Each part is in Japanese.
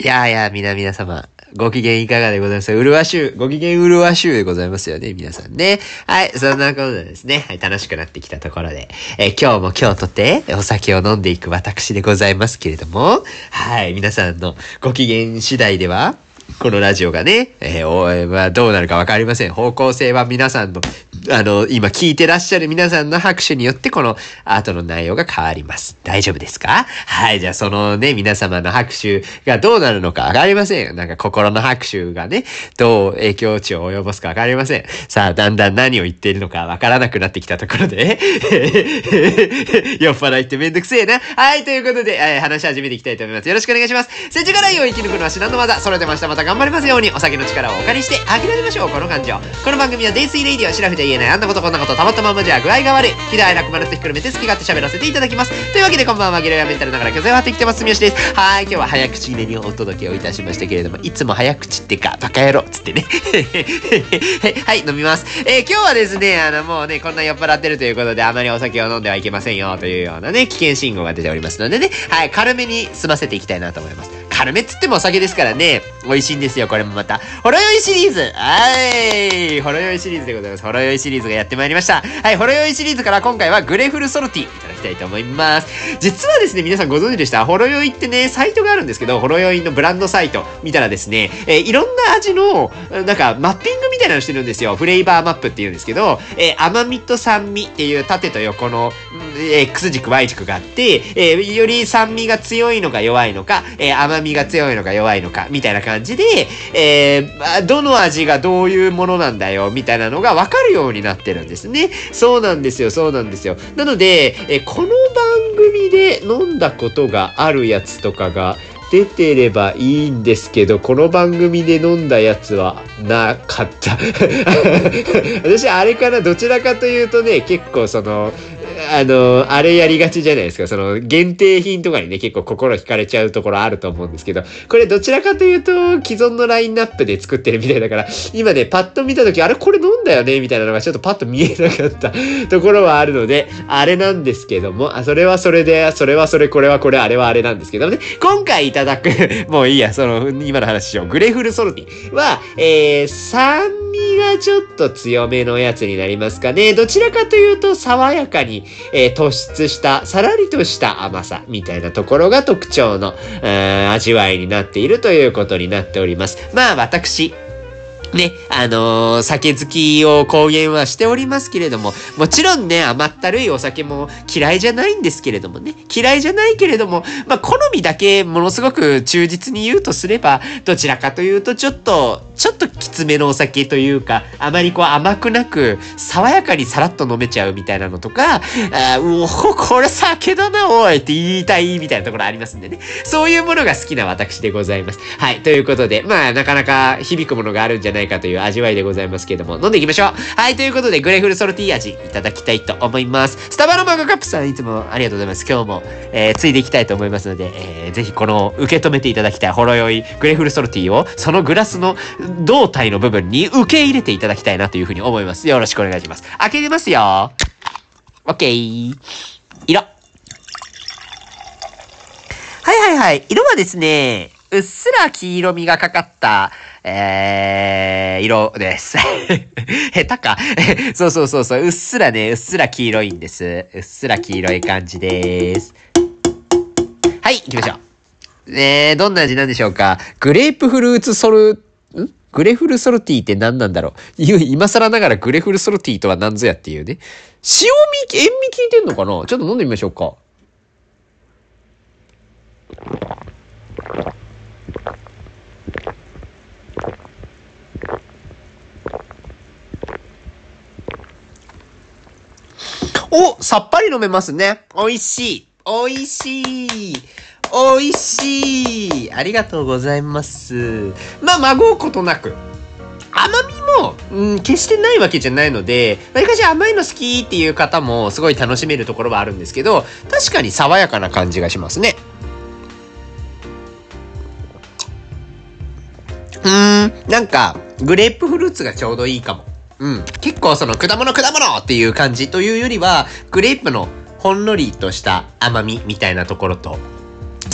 いやいや、皆皆様、ご機嫌いかがでございます。かうるわしゅう、ご機嫌うるわしゅうでございますよね、皆さんね。はい、そんなことでですね、はい、楽しくなってきたところで、え今日も今日とて、お酒を飲んでいく私でございますけれども、はい、皆さんのご機嫌次第では、このラジオがね、えーおえーまあ、どうなるかわかりません。方向性は皆さんの、あの、今聞いてらっしゃる皆さんの拍手によって、このアートの内容が変わります。大丈夫ですか？はい、じゃあそのね、皆様の拍手がどうなるのかわかりません。なんか心の拍手がね、どう影響値を及ぼすかわかりません。さあ、だんだん何を言っているのかわからなくなってきたところで、酔っ払いってめんどくせえな。はい、ということで、えー話し始めていきたいと思います。よろしくお願いします。世知辛いを生き抜くのは至難の技。それでも明日また頑張りますように、お酒の力をお借りして諦めましょう、この感情。この番組は泥酔レイディオ、シラフじゃ言えない、あんなことこんなこと、たまったまんまじゃ具合が悪い。嫌い楽まるとひっくるめて好き勝手喋らせていただきます。というわけでこんばんは、ゲロやメンタルながら巨勢を張ってきてます、三好です。はい、今日は早口入れにお届けをいたしましたけれども、いつも早口ってか、バカ野郎、つってね。はい、飲みます。えー今日はですね、あの、もうね、こんな酔っ払ってるということで、あまりお酒を飲んではいけませんよ、というようなね、危険信号が出ておりますのでね、はい、軽めに済ませていきたいなと思います。軽めっつってもお酒ですからね、美味ししいんですよ、これもまた。ほろ酔いシリーズはいほろ酔いシリーズでございます。ほろ酔いシリーズがやってまいりました。はい、ほろ酔いシリーズから今回はグレフルソルティいただきたいと思います。実はですね、皆さんご存知でしたほろ酔いってね、サイトがあるんですけど、ほろ酔いのブランドサイト見たらですね、えーいろんな味の、なんかマッピングみたいなのしてるんですよ。フレーバーマップっていうんですけど、えー甘みと酸味っていう縦と横の、うん X 軸 Y 軸があって、えーより酸味が強いのか弱いのか、えー甘みが強いのか弱いのか、みたいな感じで、えーどの味がどういうものなんだよ、みたいなのが分かるようになってるんですね。そうなんですよ、そうなんですよ。なので、えこの番組で飲んだことがあるやつとかが、出てればいいんですけど、この番組で飲んだやつはなかった。私、あれかな、どちらかというとね、結構その、あの、あれやりがちじゃないですか。その、限定品とかにね、結構心惹かれちゃうところあると思うんですけど、これどちらかというと、既存のラインナップで作ってるみたいだから、今ね、パッと見たとき、あれこれ飲んだよねみたいなのがちょっとパッと見えなかったところはあるので、あれなんですけども、あ、それはそれで、それはそれ、これはこれ、あれはあれなんですけどもね、今回いただく、もういいや、その、今の話しよう。グレフルソルティは、えー、酸味がちょっと強めのやつになりますかね。どちらかというと、爽やかに、えー突出した、さらりとした甘さみたいなところが特徴の、うー味わいになっているということになっております。まあ私、ね、あのー酒好きを公言はしておりますけれども、もちろんね、甘ったるいお酒も嫌いじゃないんですけれどもね、嫌いじゃないけれども、まあ、好みだけものすごく忠実に言うとすれば、どちらかというと、ちょっと、ちょっときつめのお酒というか、あまりこう甘くなく、爽やかにさらっと飲めちゃうみたいなのとか、あうお、これ酒だな、おいって言いたいみたいなところありますんでね。そういうものが好きな私でございます。はい。ということで、まあ、なかなか響くものがあるんじゃないかという味わいでございますけれども、飲んでいきましょう。はい。ということで、グレフルソルティー味いただきたいと思います。スタバのマグカップさん、いつもありがとうございます。今日も、えー、ついでいきたいと思いますので、えー、ぜひこの、受け止めていただきたいほろ酔いグレフルソルティーを、そのグラスの胴体の部分に受け入れていただきたいなというふうに思います。よろしくお願いします。開けてますよ。オッケー。色。はいはいはい。色はですね、うっすら黄色みがかかった、えー、色です。下手か。そうそうそうそう。うっすらね、うっすら黄色いんです。うっすら黄色い感じです。はい、行きましょう。えー、どんな味なんでしょうか。グレープフルーツソル、んグレフルソルティって何なんだろう今更ながらグレフルソルティとは何ぞやっていうね。塩味、塩味効いてんのかな？ちょっと飲んでみましょうか。おさっぱり飲めますね。美味しい。美味しい。美味しい。ありがとうございます。まあ、まごうことなく。甘みも、うん、決してないわけじゃないので、わりかし甘いの好きっていう方もすごい楽しめるところはあるんですけど、確かに爽やかな感じがしますね。うーん、なんか、グレープフルーツがちょうどいいかも。うん。結構その果物果物っていう感じというよりは、グレープのほんのりとした甘みみたいなところと、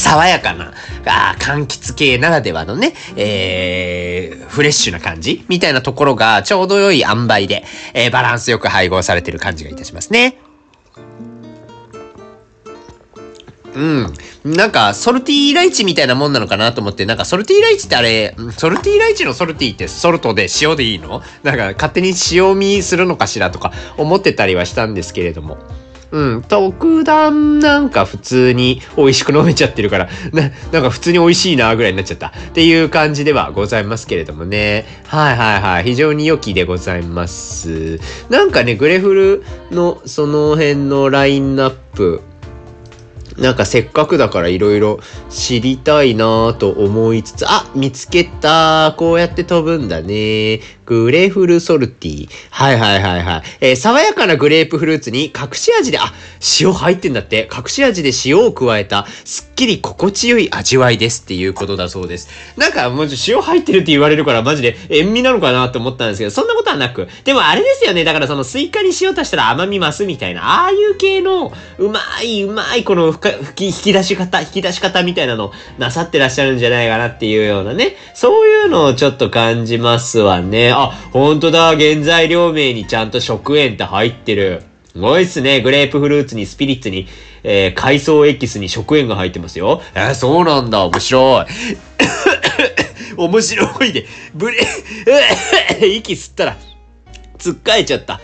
爽やかな、あ柑橘系ならではのね、えー、フレッシュな感じみたいなところがちょうど良い塩梅で、えー、バランスよく配合されてる感じがいたしますね。うん。なんか、ソルティーライチみたいなもんなのかなと思って、なんかソルティーライチってあれ、ソルティーライチのソルティーってソルトで塩でいいの？なんか勝手に塩味するのかしらとか思ってたりはしたんですけれども。うん。特段なんか普通に美味しく飲めちゃってるから、な、なんか普通に美味しいなぐらいになっちゃったっていう感じではございますけれどもね。はいはいはい。非常に良きでございます。なんかね、グレフルのその辺のラインナップ、なんかせっかくだから色々知りたいなぁと思いつつ、あ、見つけた。こうやって飛ぶんだね。グレフルソルティ。はいはいはいはい。えー、爽やかなグレープフルーツに隠し味で、あ、塩入ってんだって。隠し味で塩を加えた、すっきり心地よい味わいですっていうことだそうです。なんか、もう塩入ってるって言われるからマジで塩味なのかなと思ったんですけど、そんなことはなく。でもあれですよね。だからそのスイカに塩足したら甘み増すみたいな、ああいう系の、うまいうまいこの、引き出し方、引き出し方みたいなのなさってらっしゃるんじゃないかなっていうようなね。そういうのをちょっと感じますわね。あ、ほんとだ。原材料名にちゃんと食塩って入ってる。すごいっすね。グレープフルーツにスピリッツに、えー、海藻エキスに食塩が入ってますよ。えー、そうなんだ。面白い。面白いで。ブレ、息吸ったら、つっかえちゃった。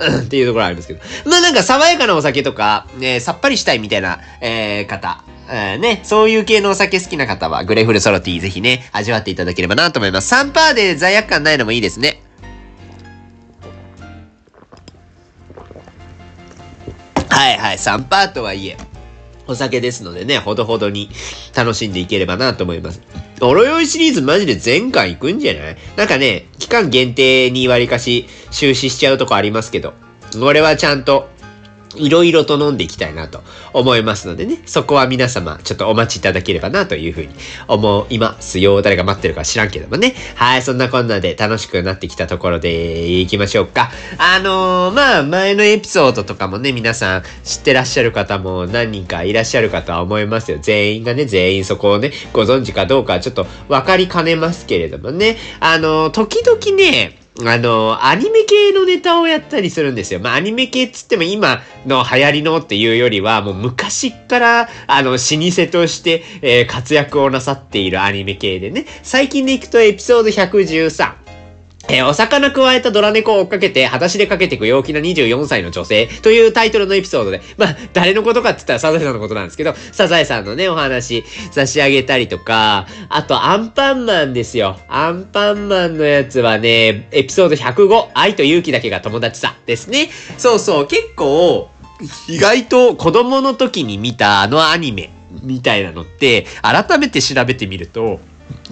うん、うん、っていうところありますけど。まあなんか爽やかなお酒とか、ね、さっぱりしたいみたいな、えー、方。えー、ね、そういう系のお酒好きな方は、グレフルソロティーぜひね、味わっていただければなと思います。3%で罪悪感ないのもいいですね。はいはい、3%とはいえ、お酒ですのでね、ほどほどに楽しんでいければなと思います。おろよいシリーズマジで全巻行くんじゃない？なんかね、期間限定に割かし終始しちゃうとこありますけど、俺はちゃんといろいろと飲んでいきたいなと思いますのでね、そこは皆様ちょっとお待ちいただければなというふうに思いますよ。誰が待ってるか知らんけどもね。はい、そんなこんなで楽しくなってきたところで行きましょうか。あのー、まあ、前のエピソードとかもね、皆さん知ってらっしゃる方も何人かいらっしゃるかとは思いますよ。全員がね、全員そこをね、ご存知かどうかちょっと分かりかねますけれどもね。あのー、時々ね、あの、アニメ系のネタをやったりするんですよ。まあ、アニメ系っつっても今の流行りのっていうよりは、もう昔から、あの、老舗として、えー、活躍をなさっているアニメ系でね。最近でいくとエピソード113。えー、お魚加えたドラ猫を追っかけて、裸足でかけていく陽気な24歳の女性というタイトルのエピソードで、まあ、誰のことかって言ったらサザエさんのことなんですけど、サザエさんのね、お話差し上げたりとか、あと、アンパンマンですよ。アンパンマンのやつはね、エピソード105、愛と勇気だけが友達さですね。そうそう、結構、意外と子供の時に見たあのアニメみたいなのって、改めて調べてみると、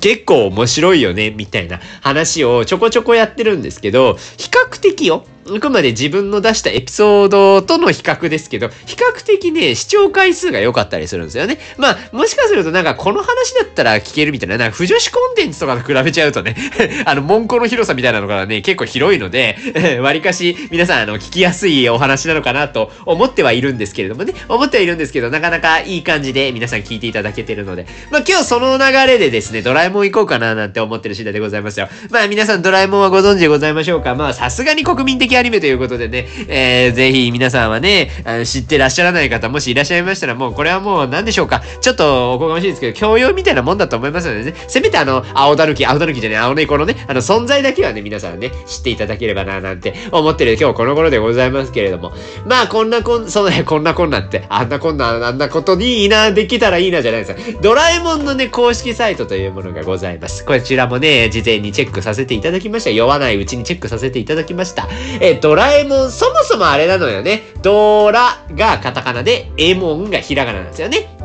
結構面白いよね、みたいな話をちょこちょこやってるんですけど、比較的よ、あくまで自分の出したエピソードとの比較ですけど、比較的ね、視聴回数が良かったりするんですよね。まあ、もしかするとなんかこの話だったら聞けるみたいな、なんか不女子コンテンツとかと比べちゃうとね、あの、文庫の広さみたいなのがね、結構広いので、割かし皆さん、あの、聞きやすいお話なのかなと思ってはいるんですけれどもね、思ってはいるんですけど、なかなかいい感じで皆さん聞いていただけてるので、まあ今日その流れでですね、ドラえもん行こうかななんて思ってる次第でございますよ。まあ皆さんドラえもんはご存知でございましょうかまあさすがに国民的アニメということでね、えー、ぜひ皆さんはね、あの知ってらっしゃらない方、もしいらっしゃいましたら、もうこれはもう何でしょうか。ちょっとおこがましいですけど、教養みたいなもんだと思いますのでね、せめてあの、青だるき、青だるきじゃね青猫のね、あの、存在だけはね、皆さんね、知っていただければな、なんて思ってる今日この頃でございますけれども。まあ、こんなこん、そうね、こんなこんなって、あんなこんな、あんなことにいいな、できたらいいなじゃないですか。ドラえもんのね、公式サイトというものがございます。こちらもね、事前にチェックさせていただきました。酔わないうちにチェックさせていただきました。ドラえもん、そもそもあれなのよね。ドラがカタカナで、エモンがひらがななんですよね。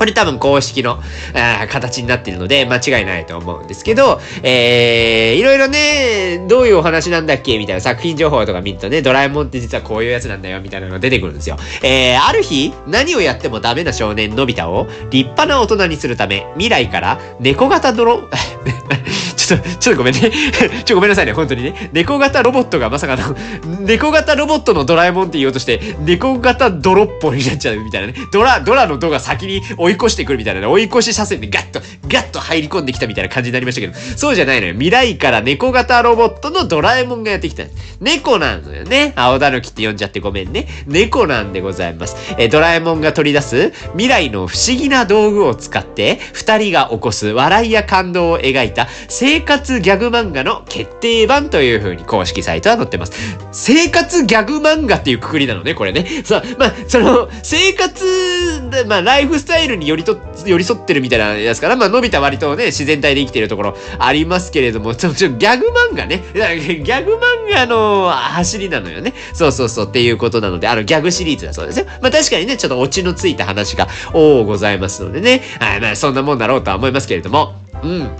これ多分公式のあ形になっているので間違いないと思うんですけど、えー、いろいろね、どういうお話なんだっけみたいな作品情報とか見るとね、ドラえもんって実はこういうやつなんだよみたいなのが出てくるんですよ。えー、ある日、何をやってもダメな少年のび太を立派な大人にするため、未来から猫型泥、ちょっと、ちょっとごめんね。ちょ、ごめんなさいね、本当にね。猫型ロボットがまさかの、猫型ロボットのドラえもんって言おうとして、猫型泥っぽになっちゃうみたいなね。ドラ、ドラのドが先に追い追い越してくるみたいなね、追い越し車線でガッと、ガッと入り込んできたみたいな感じになりましたけど、そうじゃないのよ。未来から猫型ロボットのドラえもんがやってきた。猫なのよね。青だぬきって呼んじゃってごめんね。猫なんでございます。えドラえもんが取り出す未来の不思議な道具を使って、二人が起こす笑いや感動を描いた生活ギャグ漫画の決定版という風に公式サイトは載ってます。生活ギャグ漫画っていうくくりなのね、これね。そう、まあ、その、生活で、まあ、ライフスタイルに寄りと、寄り添ってるみたいなやつから、まあ、伸びた割とね、自然体で生きてるところありますけれども、ちょ、ちょ、ギャグ漫画ね。ギャグ漫画の走りなのよね。そうそうそうっていうことなので、あの、ギャグシリーズだそうですよ。まあ、確かにね、ちょっとオチのついた話が多ございますのでね。はい、まあ、そんなもんだろうとは思いますけれども。うん。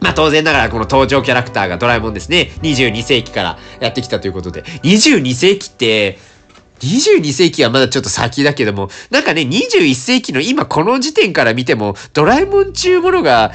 まあ当然ながらこの登場キャラクターがドラえもんですね。22世紀からやってきたということで。22世紀って、22世紀はまだちょっと先だけども、なんかね、21世紀の今この時点から見ても、ドラえもん中ものが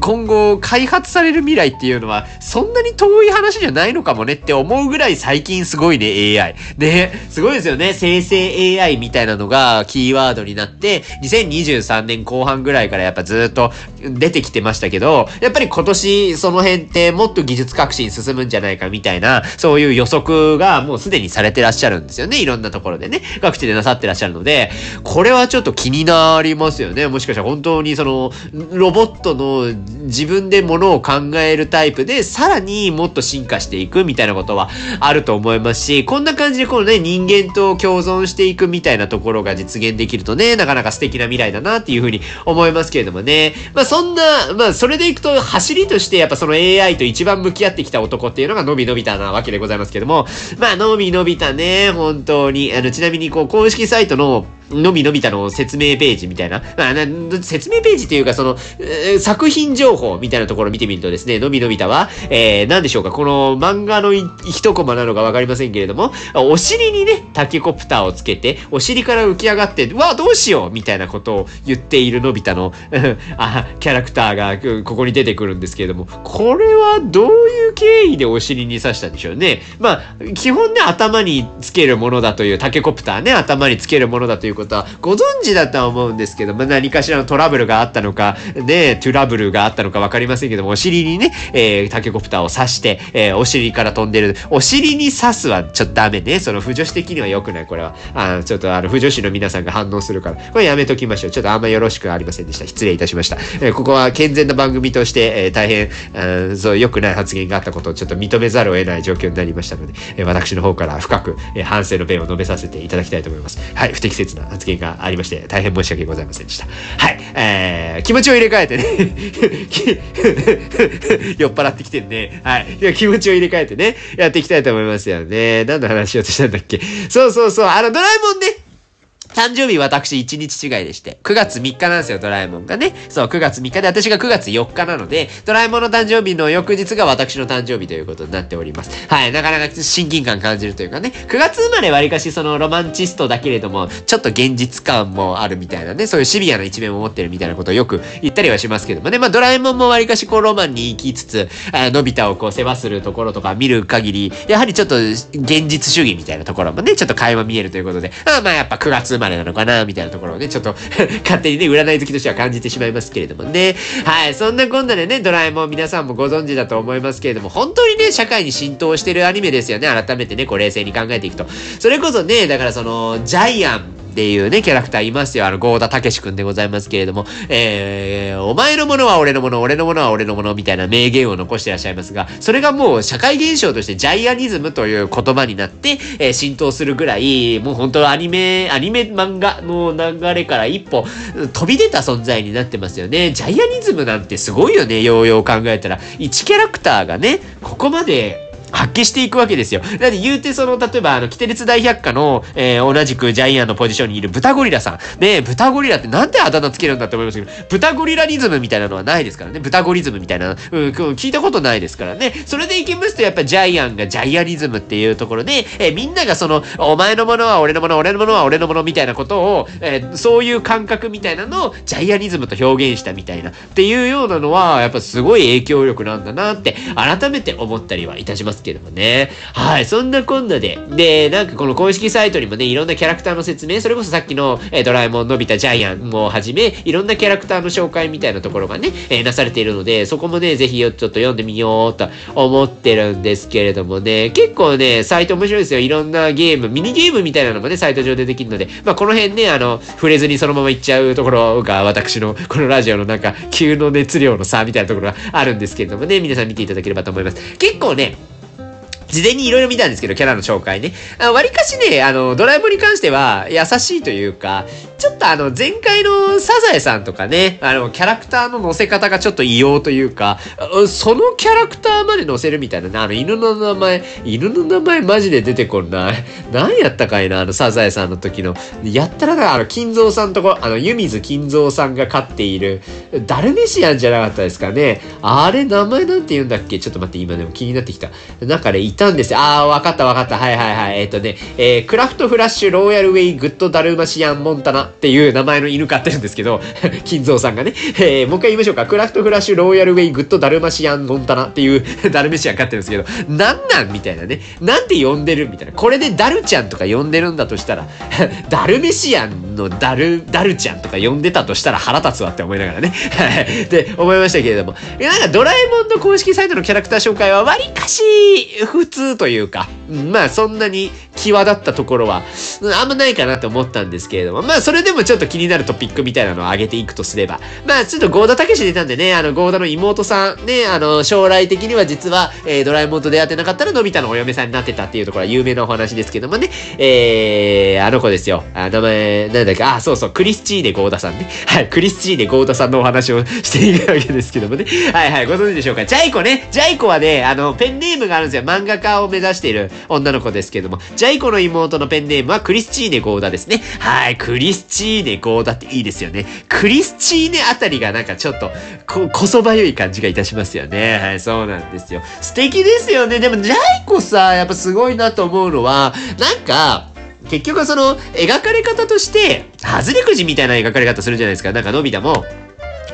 今後開発される未来っていうのは、そんなに遠い話じゃないのかもねって思うぐらい最近すごいね、AI。ね、すごいですよね。生成 AI みたいなのがキーワードになって、2023年後半ぐらいからやっぱずっと出てきてましたけど、やっぱり今年その辺ってもっと技術革新進むんじゃないかみたいな、そういう予測がもうすでにされてらっしゃるんですよね。いろんなところでね、各地でなさってらっしゃるので、これはちょっと気になりますよね。もしかしたら本当にその、ロボットの自分でものを考えるタイプで、さらにもっと進化していくみたいなことはあると思いますし、こんな感じでこのね、人間と共存していくみたいなところが実現できるとね、なかなか素敵な未来だなっていうふうに思いますけれどもね。まあそんな、まあそれでいくと走りとしてやっぱその AI と一番向き合ってきた男っていうのがのびのびたなわけでございますけども、まあのびのびたね、本当に。あの、ちなみにこう公式サイトののびのびたの説明ページみたいな、まあ、説明ページっていうか、その、作品情報みたいなところを見てみるとですね、のびのびたは、えー、なんでしょうか、この漫画の一コマなのかわかりませんけれども、お尻にね、タケコプターをつけて、お尻から浮き上がって、うわ、どうしようみたいなことを言っているのび太の、あ、キャラクターがここに出てくるんですけれども、これはどういう経緯でお尻に刺したんでしょうね。まあ、基本ね、頭につけるものだという、タケコプターね、頭につけるものだということはご存知だとは思うんですけど、まあ、何かしらのトラブルがあったのか、ね、トラブルがあったのかわかりませんけども、お尻にね、えー、タケコプターを刺して、えー、お尻から飛んでる。お尻に刺すはちょっとダメね。その、不女子的には良くない、これは。あちょっとあの、不女子の皆さんが反応するから。これやめときましょう。ちょっとあんまよろしくありませんでした。失礼いたしました。えー、ここは健全な番組として、えー、大変、あそう、良くない発言があったことをちょっと認めざるを得ない状況になりましたので、えー、私の方から深く、えー、反省の弁を述べさせていただきたいと思います。はい、不適切な発言がありまして、大変申し訳ございませんでした。はい。えー、気持ちを入れ替えてね酔っ払ってきてるね。はい。気持ちを入れ替えてね、やっていきたいと思いますよね。何の話をしたんだっけそうそうそう。あの、ドラえもんね。誕生日私1日違いでして、9月3日なんですよ、ドラえもんがね。そう、9月3日で私が9月4日なので、ドラえもんの誕生日の翌日が私の誕生日ということになっております。はい、なかなか親近感感じるというかね、9月生まれわりかしそのロマンチストだけれども、ちょっと現実感もあるみたいなね、そういうシビアな一面も持ってるみたいなことをよく言ったりはしますけどもね、まあドラえもんもわりかしこうロマンに行きつつ、あのび太をこう世話するところとか見る限り、やはりちょっと現実主義みたいなところもね、ちょっと会話見えるということで、あまあやっぱ9月生まれなのかな、みたいなところをね、ちょっと 勝手にね、占い好きとしては感じてしまいますけれどもね。はい、そんなこんなでね、ドラえもん皆さんもご存知だと思いますけれども、本当にね、社会に浸透してるアニメですよね。改めてね、こう冷静に考えていくと。それこそね、だからその、ジャイアン、っていうね、キャラクターいますよ。あの、ゴーダたけしくんでございますけれども、えー、お前のものは俺のもの、俺のものは俺のもの、みたいな名言を残してらっしゃいますが、それがもう社会現象としてジャイアニズムという言葉になって、えー、浸透するぐらい、もう本当アニメ、アニメ漫画の流れから一歩飛び出た存在になってますよね。ジャイアニズムなんてすごいよね、ようよう考えたら。1キャラクターがね、ここまで発揮していくわけですよ。だって言うてその、例えばあの、キテレツ大百科の、えー、同じくジャイアンのポジションにいる豚ゴリラさん。ね豚ゴリラってなんであだ名つけるんだって思いますけど、豚ゴリラリズムみたいなのはないですからね。豚ゴリズムみたいな、うん、聞いたことないですからね。それでいきますと、やっぱジャイアンがジャイアリズムっていうところで、えー、みんながその、お前のものは俺のもの、俺のものは俺のものみたいなことを、えー、そういう感覚みたいなのをジャイアニズムと表現したみたいな、っていうようなのは、やっぱすごい影響力なんだなって、改めて思ったりはいたします。ますけどもね。はい、そんなこんなで。で、なんかこの公式サイトにもね、いろんなキャラクターの説明、それこそさっきの、えー、ドラえもん、のび太、ジャイアンもはじめ、いろんなキャラクターの紹介みたいなところがね、えー、なされているので、そこもね、ぜひちょっと読んでみようと思ってるんですけれどもね、結構ね、サイト面白いですよ。いろんなゲーム、ミニゲームみたいなのもね、サイト上でできるので、まあ、この辺ね、あの、触れずにそのまま行っちゃうところが、私のこのラジオのなんか、急の熱量の差みたいなところがあるんですけれどもね、皆さん見ていただければと思います。結構ね、事前にいろいろ見たんですけど、キャラの紹介ね。わりかしね、あの、ドラえもんに関しては優しいというか、ちょっとあの、前回のサザエさんとかね、あの、キャラクターの乗せ方がちょっと異様というか、そのキャラクターまで乗せるみたいなね、あの、犬の名前、犬の名前マジで出てこんな。何やったかいな、あの、サザエさんの時の。やったらな、あの、金蔵さんとこ、あの、湯水金蔵さんが飼っている、ダルメシアンじゃなかったですかね。あれ、名前なんて言うんだっけ？ちょっと待って、今でも気になってきた。なんかね、たんですよ。ああ、わかったわかった。はいはいはい。えっ、ー、とね、えー、クラフトフラッシュローヤルウェイグッドダルマシアンモンタナっていう名前の犬飼ってるんですけど、金蔵さんがね、えー、もう一回言いましょうか。クラフトフラッシュローヤルウェイグッドダルマシアンモンタナっていう ダルメシアン飼ってるんですけど、なんなんみたいなね。なんて呼んでるみたいな。これでダルちゃんとか呼んでるんだとしたら、ダルメシアンのダル、ダルちゃんとか呼んでたとしたら腹立つわって思いながらね。で、思いましたけれども。なんかドラえもんの公式サイトのキャラクター紹介はわりかし普通というか、まあそんなに際立ったところは、あんまないかなと思ったんですけれども、まあそれでもちょっと気になるトピックみたいなのを上げていくとすれば、まあちょっとゴーダたけし出たんでね、あのゴーダの妹さん、ね、あの将来的には実は、えー、ドラえもんと出会ってなかったらのび太のお嫁さんになってたっていうところは有名なお話ですけどもね、えー、あの子ですよ。あ名前、なんだっけ、あ、そうそう、クリスチーネゴーダさんね。はい、クリスチーネゴーダさんのお話をしているわけですけどもね。はいはい、ご存知でしょうか？ジャイコね、ジャイコはね、あの、ペンネームがあるんですよ。漫画家を目指している女の子ですけども、ジャイコの妹のペンネームはクリスチーネゴーダですね。はい、クリスチーネゴーダっていいですよね。クリスチーネあたりがなんかちょっと、こ、こそばゆい感じがいたしますよね。はい、そうなんですよ。素敵ですよね。でも、ジャイコさ、やっぱすごいなと思うのは、なんか、結局その、描かれ方として、外れくじみたいな描かれ方するじゃないですか。なんか、のび太も、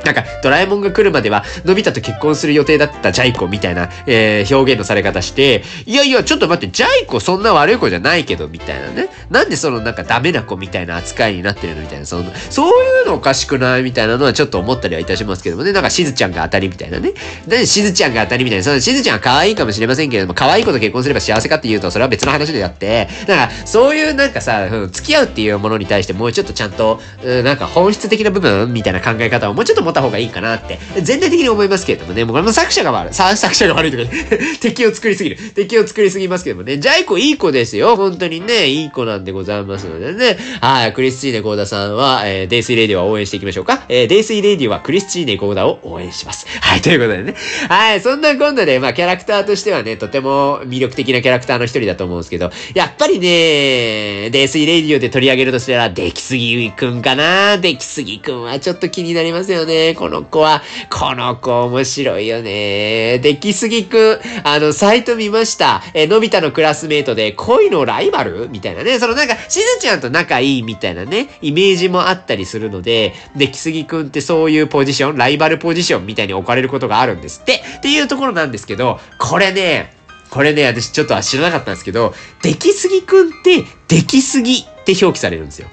なんか、ドラえもんが来るまでは、のび太と結婚する予定だったジャイコみたいな、えー、表現のされ方して、いやいや、ちょっと待って、ジャイコそんな悪い子じゃないけど、みたいなね。なんでそのなんかダメな子みたいな扱いになってるのみたいな、その、そういうのおかしくないみたいなのはちょっと思ったりはいたしますけどもね。なんかしずちゃんが当たりみたいなね。で、しずちゃんが当たりみたいな。そのしずちゃんは可愛いかもしれませんけれども、可愛い子と結婚すれば幸せかっていうと、それは別の話であって、だから、そういうなんかさ、うん、付き合うっていうものに対してもうちょっとちゃんと、うん、なんか本質的な部分みたいな考え方をもうちょっと持った方がいいかなって全体的に思いますけれどもね、もうこれも作者が悪い。作者が悪いとか、ね、敵を作りすぎる。敵を作りすぎますけどもね、ジャイ子いい子ですよ。本当にね、いい子なんでございますのでね。はい、クリスチーネ・ゴーダさんは、えー、デイスイレディオは応援していきましょうか。えー、デイスイレディオはクリスチーネ・ゴーダを応援します。はい、ということでね。はい、そんな今度で、まあ、キャラクターとしてはね、とても魅力的なキャラクターの一人だと思うんですけど、やっぱりね、デイスイレディオで取り上げるとしたら、出来すぎくんかな出来すぎくんはちょっと気になりますよね。この子は、この子面白いよね。出来すぎくん、あの、サイト見ました。え、のび太のクラスメイトで恋のライバル？みたいなね。そのなんか、しずちゃんと仲いいみたいなね、イメージもあったりするので、出来すぎくんってそういうポジション、ライバルポジションみたいに置かれることがあるんですって。っていうところなんですけど、これね、これね、私ちょっと知らなかったんですけど、出来すぎくんって、出来すぎって表記されるんですよ。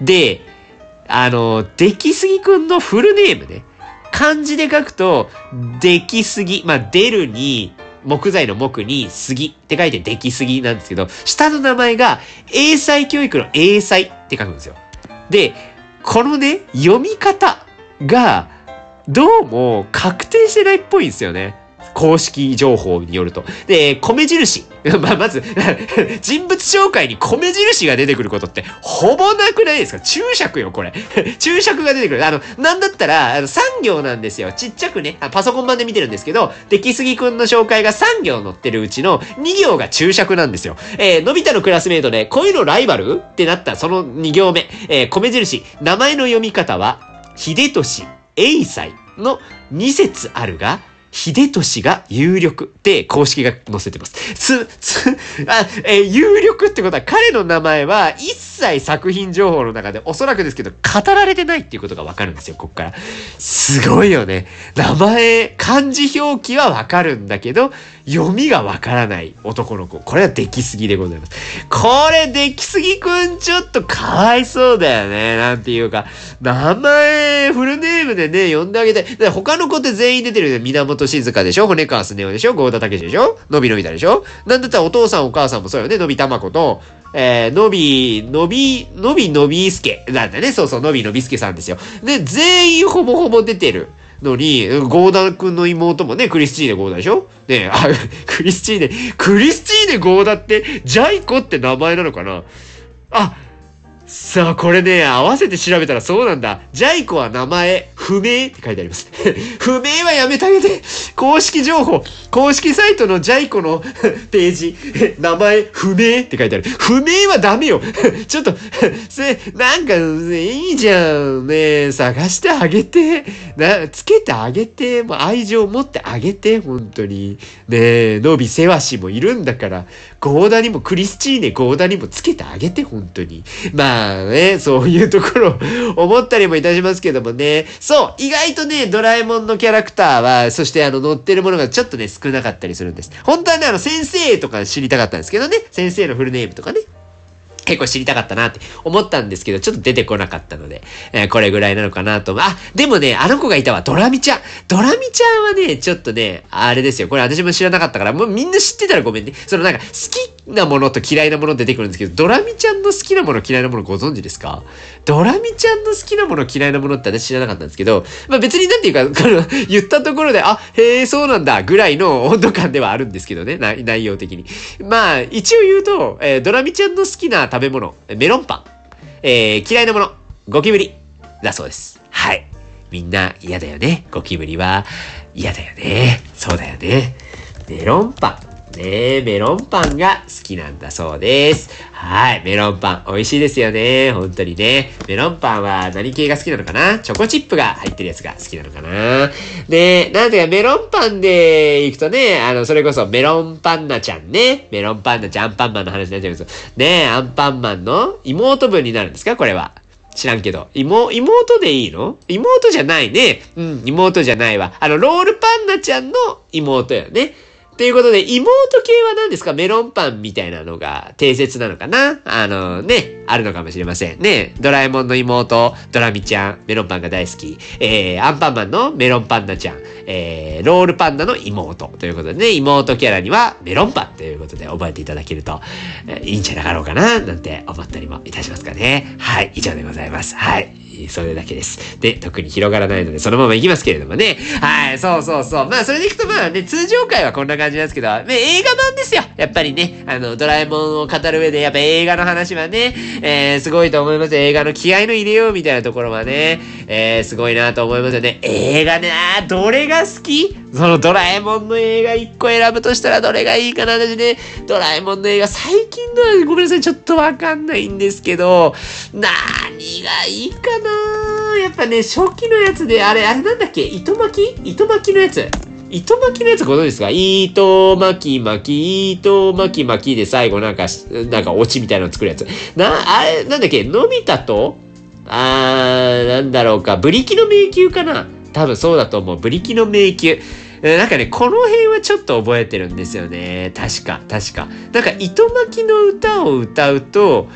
で、あの、出来すぎくんのフルネームね。漢字で書くと、出来すぎ。まあ、出るに、木材の木に杉って書いて出来すぎなんですけど、下の名前が英才教育の英才って書くんですよ。で、このね、読み方が、どうも確定してないっぽいんですよね。公式情報によると。で、米印。ま、まず、人物紹介に米印が出てくることって、ほぼなくないですか？注釈よ、これ。注釈が出てくる。あの、なんだったら、あの、3行なんですよ。ちっちゃくね、パソコン版で見てるんですけど、出来すぎくんの紹介が3行載ってるうちの2行が注釈なんですよ。えー、のび太のクラスメイトで、恋のライバル？ってなったその2行目。えー、米印。名前の読み方は、秀俊、英才の2節あるが、秀俊が有力って公式が載せてます。つ、つ、あ、えー、有力ってことは彼の名前は一切作品情報の中でおそらくですけど語られてないっていうことがわかるんですよ、こっから。すごいよね。名前、漢字表記はわかるんだけど、読みがわからない男の子。これはできすぎでございます。これできすぎくんちょっとかわいそうだよね。なんていうか、名前、フルネームでね、呼んであげて。他の子って全員出てるよ。源静香でしょ骨川スネ夫でしょ郷田武でしょのびのびたでしょなんだったらお父さんお母さんもそうよね。のびたまこと、えー、のび、のび、のびのびすけ。なんだね。そうそう、のびのびすけさんですよ。で、全員ほぼほぼ出てる。のに、ゴーダくんの妹もね、クリスチーネゴーダでしょ？ねあ、クリスチーネ、クリスチーネゴーダって、ジャイコって名前なのかな？あ、さあ、これね、合わせて調べたらそうなんだ。ジャイコは名前、不明？って書いてあります。不明はやめてあげて。公式情報、公式サイトのジャイコの ページ、名前、不明？って書いてある。不明はダメよ。ちょっと、せ、なんか、いいじゃん。ね探してあげて。な、つけてあげて。もう愛情持ってあげて。本当に。ねえ、ノビセワシもいるんだから、ゴーダにも、クリスチーネゴーダにもつけてあげて。本当に。まあね、そういうところ 思ったりもいたしますけどもね。そう、意外とね、ドラえもんのキャラクターは、そしてあの、乗ってるものがちょっとね、少なかったりするんです。本当はね、あの、先生とか知りたかったんですけどね。先生のフルネームとかね。結構知りたかったなって思ったんですけど、ちょっと出てこなかったので、えー、これぐらいなのかなと。あ、でもね、あの子がいたわ。ドラミちゃん。ドラミちゃんはね、ちょっとね、あれですよ。これ私も知らなかったから、もうみんな知ってたらごめんね。そのなんか、好きなものと嫌いなもの出てくるんですけど、ドラミちゃんの好きなもの嫌いなものご存知ですか？ドラミちゃんの好きなもの嫌いなものって私知らなかったんですけど、まあ別になんていうか、この、言ったところで、あ、へえ、そうなんだ、ぐらいの温度感ではあるんですけどね、内容的に。まあ、一応言うと、えー、ドラミちゃんの好きな食べ物、メロンパン。えー、嫌いなもの、ゴキブリ。だそうです。はい。みんな嫌だよね。ゴキブリは嫌だよね。そうだよね。メロンパン。ねえメロンパンが好きなんだそうです。はい。メロンパン、美味しいですよね。本当にね。メロンパンは何系が好きなのかな？チョコチップが入ってるやつが好きなのかな？で、なんていうかメロンパンで行くとね、あの、それこそメロンパンナちゃんね。メロンパンナちゃん、アンパンマンの話になっちゃうんですねアンパンマンの妹分になるんですか？これは。知らんけど。妹、妹でいいの？妹じゃないね。うん、妹じゃないわ。あの、ロールパンナちゃんの妹よね。ということで、妹系は何ですか？メロンパンみたいなのが定説なのかな？あのね、あるのかもしれません。ね、ドラえもんの妹、ドラミちゃん、メロンパンが大好き。えー、アンパンマンのメロンパンナちゃん、えー、ロールパンダの妹ということでね、妹キャラにはメロンパンということで覚えていただけると、えー、いいんじゃなかろうかな、なんて思ったりもいたしますかね。はい、以上でございます。はい。それだけです。で、特に広がらないので、そのまま行きますけれどもね。はい、そうそうそう。まあ、それでいくと、まあね、通常回はこんな感じなんですけど、ね、映画版ですよ。やっぱりね、あの、ドラえもんを語る上で、やっぱ映画の話はね、えー、すごいと思います。映画の気合の入れようみたいなところはね、えー、すごいなと思いますよね。映画ね、どれが好き？そのドラえもんの映画1個選ぶとしたらどれがいいかな私ね、ドラえもんの映画最近のはごめんなさい、ちょっとわかんないんですけど、何がいいかなやっぱね、初期のやつで、あれ、あれなんだっけ？糸巻き？糸巻きのやつ。糸巻きのやつご存知ですか？糸巻き巻き、糸巻き巻きで最後なんか、なんかオチみたいなの作るやつ。な、あれ、なんだっけ？のび太とあー、なんだろうか。ブリキの迷宮かな？多分そうだと思う。ブリキの迷宮。なんかね、この辺はちょっと覚えてるんですよね。確か、確か。なんか、糸巻きの歌を歌うと、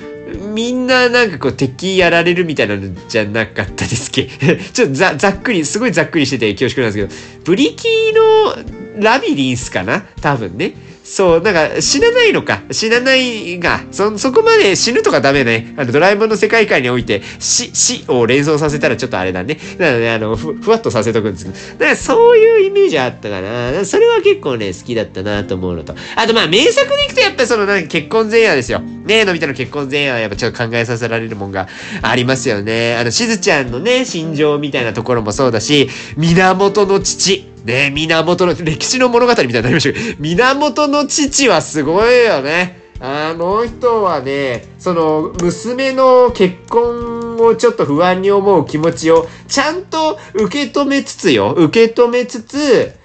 みんななんかこう敵やられるみたいなのじゃなかったですけ？ちょっとざざっくり、すごいざっくりしてて恐縮なんですけど、ブリキのラビリンスかな？多分ね。そう、なんか死なないのか。死なないが、そ、そこまで死ぬとかダメね。あの、ドラえもんの世界観において、死、死を連想させたらちょっとあれだね。なので、あの、ふ、ふわっとさせとくんですけど。だからそういうイメージあったかな。それは結構ね、好きだったなと思うのと。あと、まあ、名作でいくとやっぱその、なんか結婚前夜ですよ。ねえのび太の結婚前夜はやっぱちょっと考えさせられるもんがありますよね。あの、しずちゃんのね、心情みたいなところもそうだし、源の父。ね源の、歴史の物語みたいになりましたけど、源の父はすごいよね。あの人はね、その、娘の結婚をちょっと不安に思う気持ちを、ちゃんと受け止めつつよ、受け止めつつ、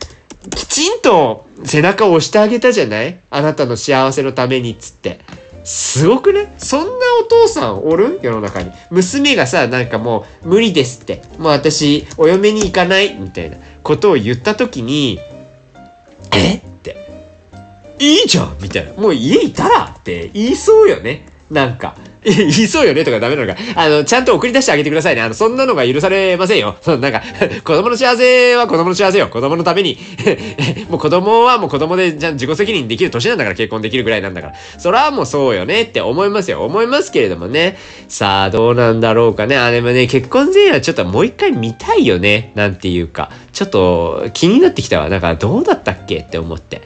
きちんと背中を押してあげたじゃない？あなたの幸せのためにっつって。すごくね？そんなお父さんおる？世の中に。娘がさ、なんかもう無理ですって。もう私、お嫁に行かない？みたいなことを言った時に、え？って。いいじゃんみたいな。もう家いたらって言いそうよね。なんか。言いそうよねとかダメなのか。あの、ちゃんと送り出してあげてくださいね。あの、そんなのが許されませんよ。そ のなんか、子供の幸せは子供の幸せよ。子供のために。もう子供はもう子供で、じゃ自己責任できる年なんだから結婚できるぐらいなんだから。そらもうそうよねって思いますよ。思いますけれどもね。さあ、どうなんだろうかね。あ、でもね、結婚前夜はちょっともう一回見たいよね。なんていうか。ちょっと気になってきたわ。なんかどうだったっけって思って。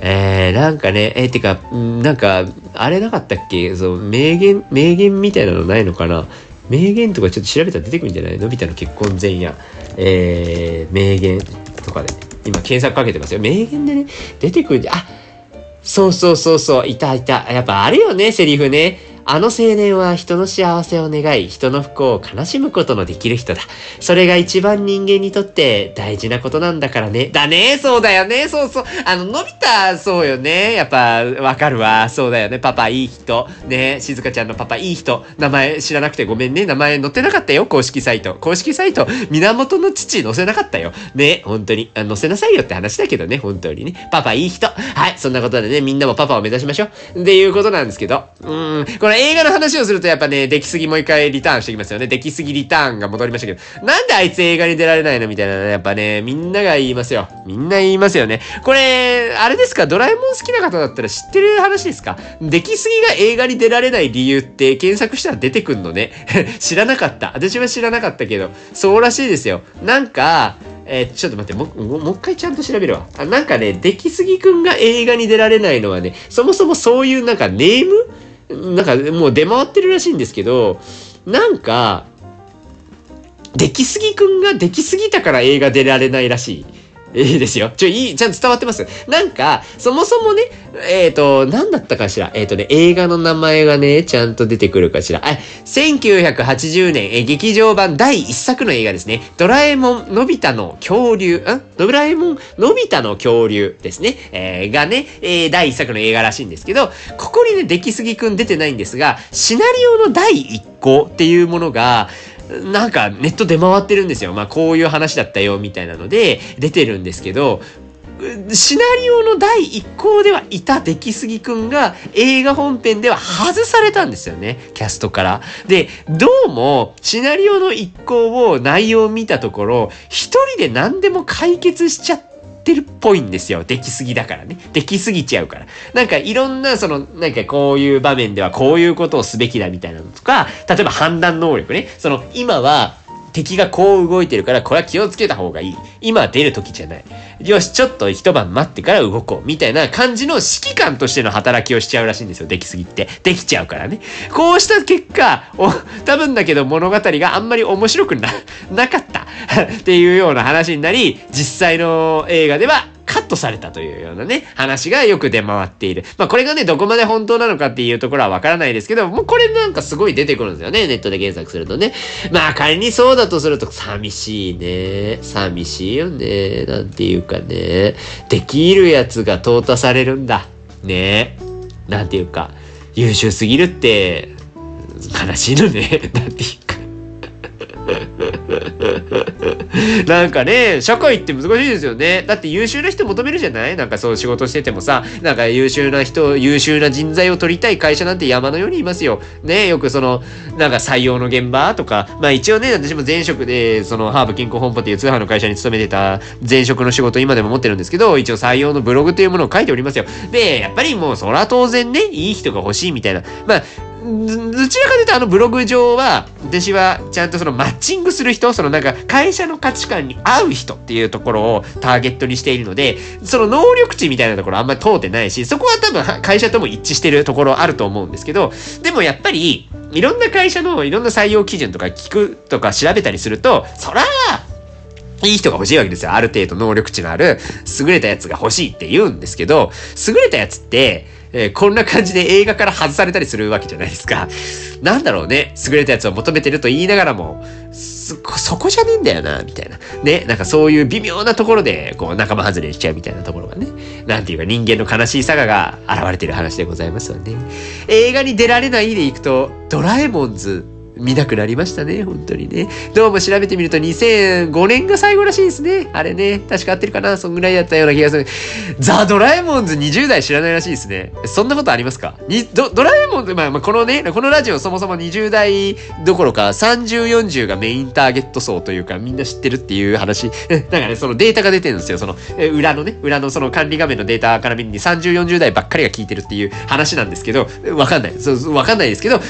えー、なんかね、えー、てか、なんか、あれなかったっけ？そう、名言、名言みたいなのないのかな？名言とかちょっと調べたら出てくるんじゃない？のび太の結婚前夜、えー、名言とかで。今検索かけてますよ。名言でね、出てくるんじゃ、あ、そうそうそうそう、いたいた。やっぱあるよね、セリフね。あの青年は人の幸せを願い、人の不幸を悲しむことのできる人だ。それが一番人間にとって大事なことなんだからね。だね、そうだよね、そうそう。あの、のび太、そうよね。やっぱ、わかるわ。そうだよね。パパいい人。ね、静香ちゃんのパパいい人。名前知らなくてごめんね。名前載ってなかったよ、公式サイト。公式サイト、源の父載せなかったよ。ね、本当に。あ載せなさいよって話だけどね、本当にね。パパいい人。はい、そんなことでね、みんなもパパを目指しましょう。っていうことなんですけど。うん、これ映画の話をするとやっぱね、出来すぎもう一回リターンしてきますよね。出来すぎリターンが戻りましたけど、なんであいつ映画に出られないのみたいなね、やっぱね、みんなが言いますよ。みんな言いますよね。これ、あれですか、ドラえもん好きな方だったら知ってる話ですか？出来すぎが映画に出られない理由って検索したら出てくんのね。知らなかった。私は知らなかったけど、そうらしいですよ。なんか、えー、ちょっと待って、も、もう一回ちゃんと調べるわ。あ、なんかね、出来すぎくんが映画に出られないのはね、そもそもそういうなんかネームなんかもう出回ってるらしいんですけど、なんか、出来すぎくんが出来すぎたから映画出られないらしい。いいですよ。ちょ、いい、ちゃんと伝わってますなんか、そもそもね、えっ、ー、と、何だったかしら？えっ、ー、とね、映画の名前がね、ちゃんと出てくるかしら？あ、1980年、え劇場版第1作の映画ですね。ドラえもん、のび太の恐竜、ん？ドラえもん、のび太の恐竜ですね。えー、がね、え、第1作の映画らしいんですけど、ここにね、出来すぎくん出てないんですが、シナリオの第1個っていうものが、なんかネット出回ってるんですよ。まあこういう話だったよみたいなので出てるんですけど、シナリオの第一項ではいた出来すぎくんが映画本編では外されたんですよね。キャストから。で、どうもシナリオの一項を内容を見たところ、一人で何でも解決しちゃってってるっぽいんですよ。できすぎだからね。できすぎちゃうから。なんかいろんな、その、なんかこういう場面ではこういうことをすべきだみたいなのとか、例えば判断能力ね。その、今は、敵がこう動いてるから、これは気をつけた方がいい。今出る時じゃない。よし、ちょっと一晩待ってから動こう。みたいな感じの指揮官としての働きをしちゃうらしいんですよ。できすぎって。できちゃうからね。こうした結果、お、多分だけど物語があんまり面白くな、なかったっていうような話になり、実際の映画ではカットされたというようなね、話がよく出回っている。まあこれがね、どこまで本当なのかっていうところはわからないですけど、もうこれなんかすごい出てくるんですよね、ネットで検索するとね。まあ仮にそうだとすると寂しいね。寂しいよね。なんていうかね。できるやつが淘汰されるんだ。ねなんていうか、優秀すぎるって悲しいのね。なんていうか なんかね、社会って難しいですよね。だって優秀な人求めるじゃない？なんかそう仕事しててもさ、なんか優秀な人、優秀な人材を取りたい会社なんて山のようにいますよ。ね、よくその、なんか採用の現場とか、まあ一応ね、私も前職で、そのハーブ健康本舗っていう通販の会社に勤めてた前職の仕事今でも持ってるんですけど、一応採用のブログというものを書いておりますよ。で、やっぱりもうそら当然ね、いい人が欲しいみたいな。まあ、どちらかというとあのブログ上は、私はちゃんとそのマッチングする人、そのなんか会社の価値観に合う人っていうところをターゲットにしているので、その能力値みたいなところあんまり通ってないし、そこは多分会社とも一致してるところあると思うんですけど、でもやっぱり、いろんな会社のいろんな採用基準とか聞くとか調べたりすると、そら、いい人が欲しいわけですよ。ある程度能力値のある優れたやつが欲しいって言うんですけど、優れたやつって、えー、こんな感じで映画から外されたりするわけじゃないですか。なんだろうね。優れたやつを求めてると言いながらも、そ、そこじゃねえんだよな、みたいな。ね。なんかそういう微妙なところで、こう、仲間外れしちゃうみたいなところがね。なんていうか人間の悲しいさがが現れてる話でございますよね。映画に出られないでいくと、ドラえもんズ見なくなりましたね、本当にね。どうも調べてみると2005年が最後らしいですね。あれね、確か合ってるかなそんぐらいだったような気がする。ザ・ドラえもんズ20代知らないらしいですね。そんなことありますか？にドドラえもんズ、まあ、まあ、このね、このラジオそもそも20代どころか30、40がメインターゲット層というかみんな知ってるっていう話。だかね、そのデータが出てるんですよ。その、え裏のね、裏のその管理画面のデータから見るに30、40代ばっかりが聞いてるっていう話なんですけど、わかんない。そう、わかんないですけど、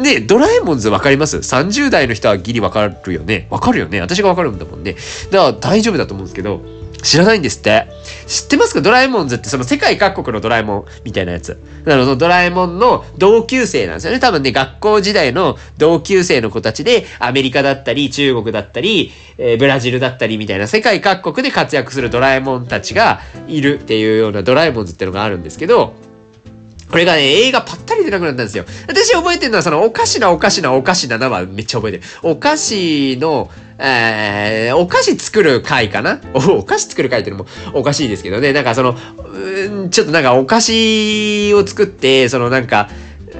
ね、ドラえもんズわかります ?30 代の人はギリわかるよね。わかるよね。私がわかるんだもんね。だから大丈夫だと思うんですけど、知らないんですって。知ってますか？ドラえもんズってその世界各国のドラえもんみたいなやつ。なのドラえもんの同級生なんですよね。多分ね、学校時代の同級生の子たちで、アメリカだったり、中国だったり、えー、ブラジルだったりみたいな世界各国で活躍するドラえもんたちがいるっていうようなドラえもんズってのがあるんですけど、これがね、映画ぱったり出なくなったんですよ。私覚えてるのは、その、おかしなおかしなおかしななはめっちゃ覚えてる。お菓子の、えー、お菓子作る会かな？おお菓子作る会ってのもおかしいですけどね。なんかその、うんちょっとなんかお菓子を作って、そのなんか、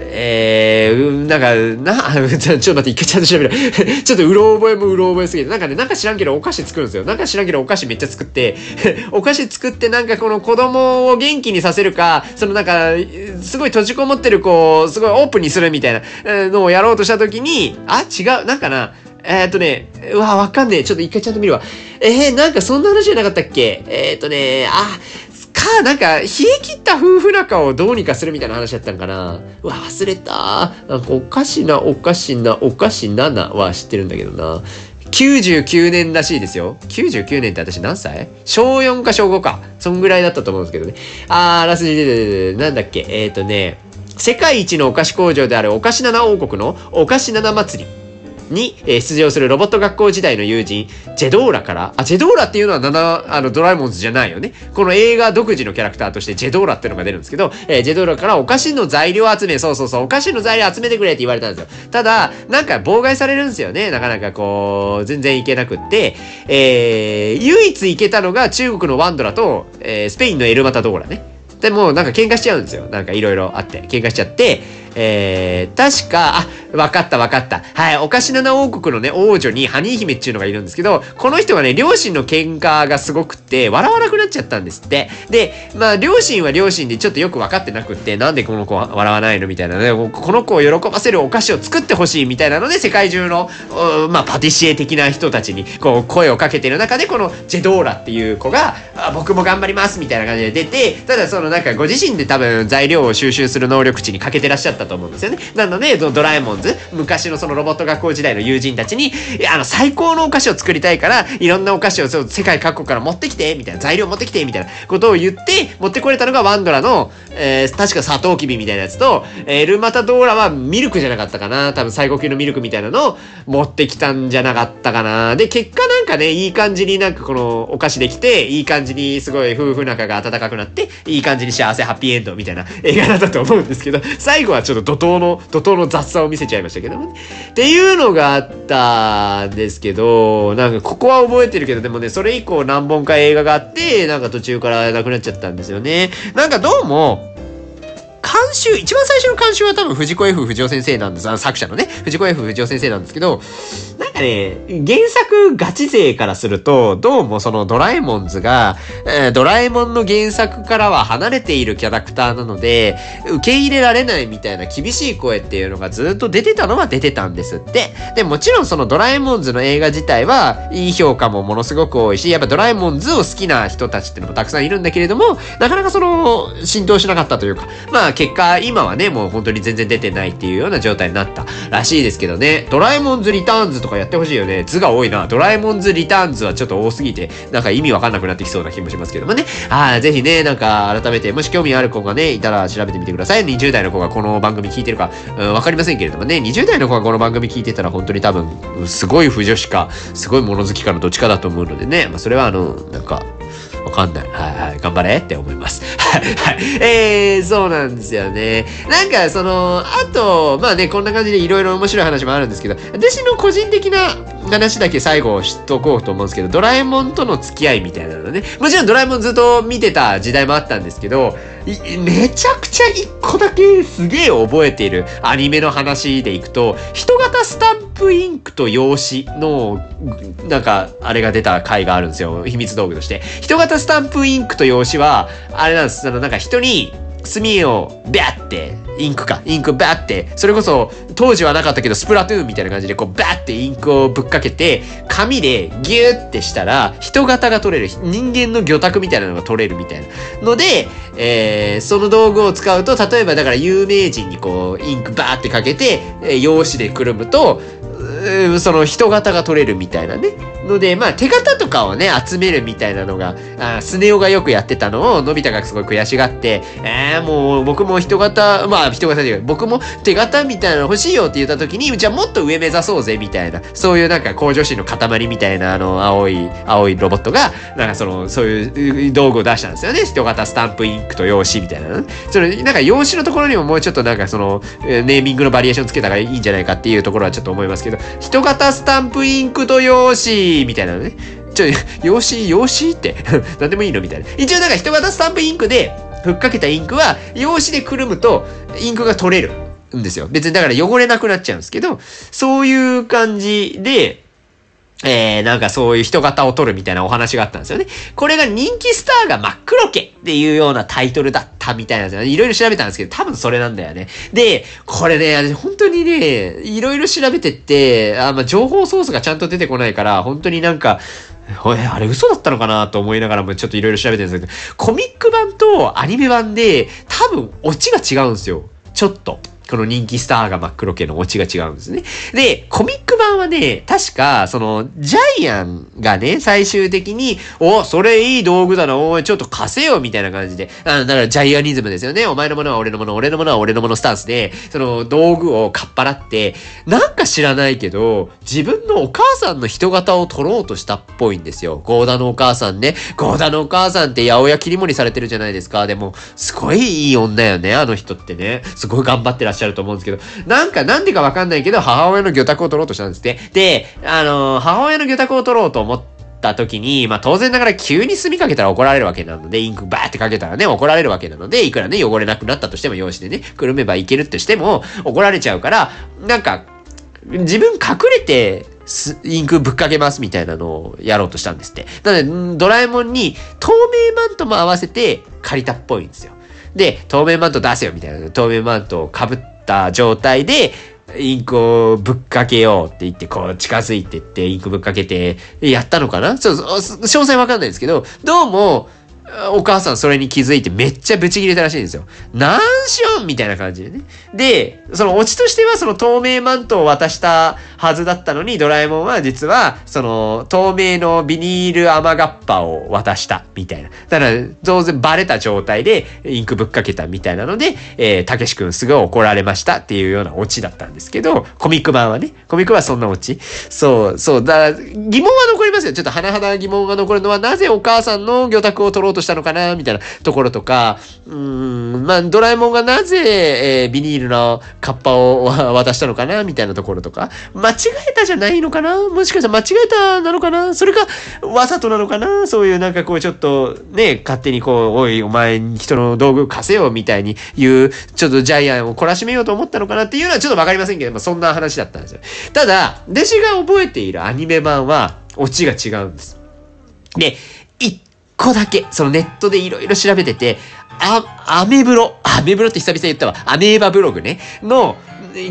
えー、なんか、な、ちょっと待って、一回ちゃんと調べる。ちょっとうろ覚えもうろ覚えすぎて、なんかね、なんか知らんけどお菓子作るんですよ。なんか知らんけどお菓子めっちゃ作って、お菓子作ってなんかこの子供を元気にさせるか、そのなんか、すごい閉じこもってる子をすごいオープンにするみたいなのをやろうとした時に、あ、違う、なんかな、えー、っとね、うわ、わかんねえ。ちょっと一回ちゃんと見るわ。えー、なんかそんな話じゃなかったっけ？えー、っとね、あ、か、なんか、冷え切った夫婦仲をどうにかするみたいな話だったんかな。うわ、忘れた。なんか、おかしな、おかしな、おかしななは知ってるんだけどな。99年らしいですよ。99年って私何歳？小4か小5か。そんぐらいだったと思うんですけどね。あー、ラスジで、なんだっけ。えっ、ー、とね、世界一のお菓子工場であるお菓子七王国のお菓子七祭り。に、出場するロボット学校時代の友人、ジェドーラから、あ、ジェドーラっていうのは7、あの、ドラえもんズじゃないよね。この映画独自のキャラクターとしてジェドーラっていうのが出るんですけど、えー、ジェドーラからお菓子の材料集め、そうそうそう、お菓子の材料集めてくれって言われたんですよ。ただ、なんか妨害されるんですよね。なかなかこう、全然いけなくって、えー、唯一行けたのが中国のワンドラと、えー、スペインのエルマタドーラね。でも、なんか喧嘩しちゃうんですよ。なんかいろいろあって。喧嘩しちゃって、えー、確か、あ、わかったわかった。はい、おかしなな王国のね、王女にハニー姫っていうのがいるんですけど、この人がね、両親の喧嘩がすごくて、笑わなくなっちゃったんですって。で、まあ、両親は両親でちょっとよく分かってなくって、なんでこの子は笑わないのみたいなね、この子を喜ばせるお菓子を作ってほしいみたいなので、世界中の、まあ、パティシエ的な人たちに、こう、声をかけてる中で、このジェドーラっていう子が、あ僕も頑張りますみたいな感じで出て、ただそのなんかご自身で多分材料を収集する能力値に欠けてらっしゃったと思うんですよね。なので、ドラえもんズ、昔のそのロボット学校時代の友人たちに、あの、最高のお菓子を作りたいから、いろんなお菓子を世界各国から持ってきて、みたいな、材料持ってきて、みたいなことを言って、持ってこれたのがワンドラの、えー、確かサトウキビみたいなやつと、エルマタドーラはミルクじゃなかったかな。多分最高級のミルクみたいなのを持ってきたんじゃなかったかな。で、結果なんかね、いい感じになんかこのお菓子できて、いい感じにすごい夫婦仲が温かくなって、いい感じに幸せハッピーエンドみたいな映画だったと思うんですけど、最後はちょっとちょっと怒涛の、怒涛の雑さを見せちゃいましたけどね。っていうのがあったんですけど、なんかここは覚えてるけど、でもね、それ以降何本か映画があって、なんか途中からなくなっちゃったんですよね。なんかどうも、監修、一番最初の監修は多分藤子 F 不二雄先生なんです。あの作者のね、藤子 F 不二雄先生なんですけど、なんかね、原作ガチ勢からすると、どうもそのドラえもんズが、えー、ドラえもんの原作からは離れているキャラクターなので、受け入れられないみたいな厳しい声っていうのがずっと出てたのは出てたんですって。で、もちろんそのドラえもんズの映画自体はいい評価もものすごく多いし、やっぱドラえもんズを好きな人たちっていうのもたくさんいるんだけれども、なかなかその浸透しなかったというか、まあ結果今はね、もう本当に全然出てないっていうような状態になったらしいですけどね。ドラえもんズリターンズとかやってほしいよね。図が多いな。ドラえもんズリターンズはちょっと多すぎて、なんか意味わかんなくなってきそうな気もしますけどもね。はい、ぜひね、なんか改めて、もし興味ある子がね、いたら調べてみてください。20代の子がこの番組聞いてるか、うん、わかりませんけれどもね、20代の子がこの番組聞いてたら本当に多分、すごい不女子か、すごい物好きかのどっちかだと思うのでね、まあそれはあの、なんか、わかんない。はいはい。頑張れって思います。はいはい。えー、そうなんですよね。なんか、その、あと、まあね、こんな感じでいろいろ面白い話もあるんですけど、私の個人的な話だけ最後知っとこうと思うんですけど、ドラえもんとの付き合いみたいなのね。もちろんドラえもんずっと見てた時代もあったんですけど、めちゃくちゃ一個だけすげえ覚えているアニメの話でいくと、人型スタンププインクと用紙の、なんか、あれが出た回があるんですよ。秘密道具として。人型スタンプインクと用紙は、あれなんです。あの、なんか人に、墨をビャって、インクか、インクバッて、それこそ当時はなかったけどスプラトゥーンみたいな感じでこうバッてインクをぶっかけて、紙でギューってしたら人型が取れる、人間の魚拓みたいなのが取れるみたいなので、えー、その道具を使うと、例えばだから有名人にこうインクバーってかけて、えー、用紙でくるむと、その人型が取れるみたいなね。ので、まあ手形とかをね、集めるみたいなのが、あスネ夫がよくやってたのを、のび太がすごい悔しがって、えー、もう僕も人型、まあ人型で僕も手形みたいなの欲しいよって言った時に、じゃあもっと上目指そうぜみたいな、そういうなんか向上心の塊みたいなあの青い、青いロボットが、なんかその、そういう道具を出したんですよね。人型スタンプインクと用紙みたいな、ね。それ、なんか用紙のところにももうちょっとなんかその、ネーミングのバリエーションつけた方がいいんじゃないかっていうところはちょっと思いますけど、人型スタンプインクと用紙みたいなのね。ちょ、用紙、用紙って 何でもいいのみたいな。一応なんか人型スタンプインクで、ふっかけたインクは、用紙でくるむと、インクが取れるんですよ。別にだから汚れなくなっちゃうんですけど、そういう感じで、えー、なんかそういう人型を撮るみたいなお話があったんですよね。これが人気スターが真っ黒家っていうようなタイトルだったみたいなんですよ。いろいろ調べたんですけど、多分それなんだよね。で、これね、本当にね、いろいろ調べてって、あま、情報ソースがちゃんと出てこないから、本当になんか、え、あれ嘘だったのかなと思いながらもちょっといろいろ調べてるんですけど、コミック版とアニメ版で多分オチが違うんですよ。ちょっと。この人気スターが真っ黒系のオチが違うんですね。で、コミック版はね、確か、その、ジャイアンがね、最終的に、お、それいい道具だな、おい、ちょっと貸せよ、みたいな感じで、あだからジャイアニズムですよね。お前のものは俺のもの、俺のものは俺のものスタンスで、その道具をかっぱらって、なんか知らないけど、自分のお母さんの人型を取ろうとしたっぽいんですよ。ゴーダのお母さんね。ゴーダのお母さんって八百屋切り盛りされてるじゃないですか。でも、すごいいい女よね、あの人ってね。すごい頑張ってらっしゃると思うんですけど、なんかなんでかわかんないけど、母親の魚拓を取ろうとしたんですって。で、あのー、母親の魚拓を取ろうと思った時に、まあ当然ながら急に墨かけたら怒られるわけなので、インクバーってかけたらね、怒られるわけなので、いくらね、汚れなくなったとしても、用紙でね、くるめばいけるとしても、怒られちゃうから、なんか、自分隠れて、インクぶっかけますみたいなのをやろうとしたんですって。なので、ドラえもんに透明マントも合わせて借りたっぽいんですよ。で、透明マント出せよみたいな。透明マントをかぶった状態で、インクをぶっかけようって言って、こう近づいてって、インクぶっかけて、やったのかな？そうそう、詳細わかんないですけど、どうも、お母さんそれに気づいてめっちゃブチ切れたらしいんですよ。なんしよんみたいな感じでね。で、そのオチとしてはその透明マントを渡したはずだったのに、ドラえもんは実は、その透明のビニール雨がっぱを渡したみたいな。だから、当然バレた状態でインクぶっかけたみたいなので、えー、たけしくんすぐ怒られましたっていうようなオチだったんですけど、コミック版はね、コミック版はそんなオチ。そう、そう、だから疑問は残りますよ。ちょっと甚だ疑問が残るのは、なぜお母さんの魚拓を取ろうとしたのかなみたいなところとか、うん、まあ、ドラえもんがなぜ、えー、ビニールのカッパを 渡したのかなみたいなところとか、間違えたじゃないのかな？もしかしたら間違えたなのかな？それか、わざとなのかな？そういうなんかこうちょっと、ね、勝手にこう、おい、お前人の道具貸せよみたいに言う、ちょっとジャイアンを懲らしめようと思ったのかなっていうのはちょっとわかりませんけど、まあ、そんな話だったんですよ。ただ、弟子が覚えているアニメ版は、オチが違うんです。で、一個だけ、そのネットでいろいろ調べてて、あ、アメブロ、アメブロって久々に言ったわ、アメーバブログね、の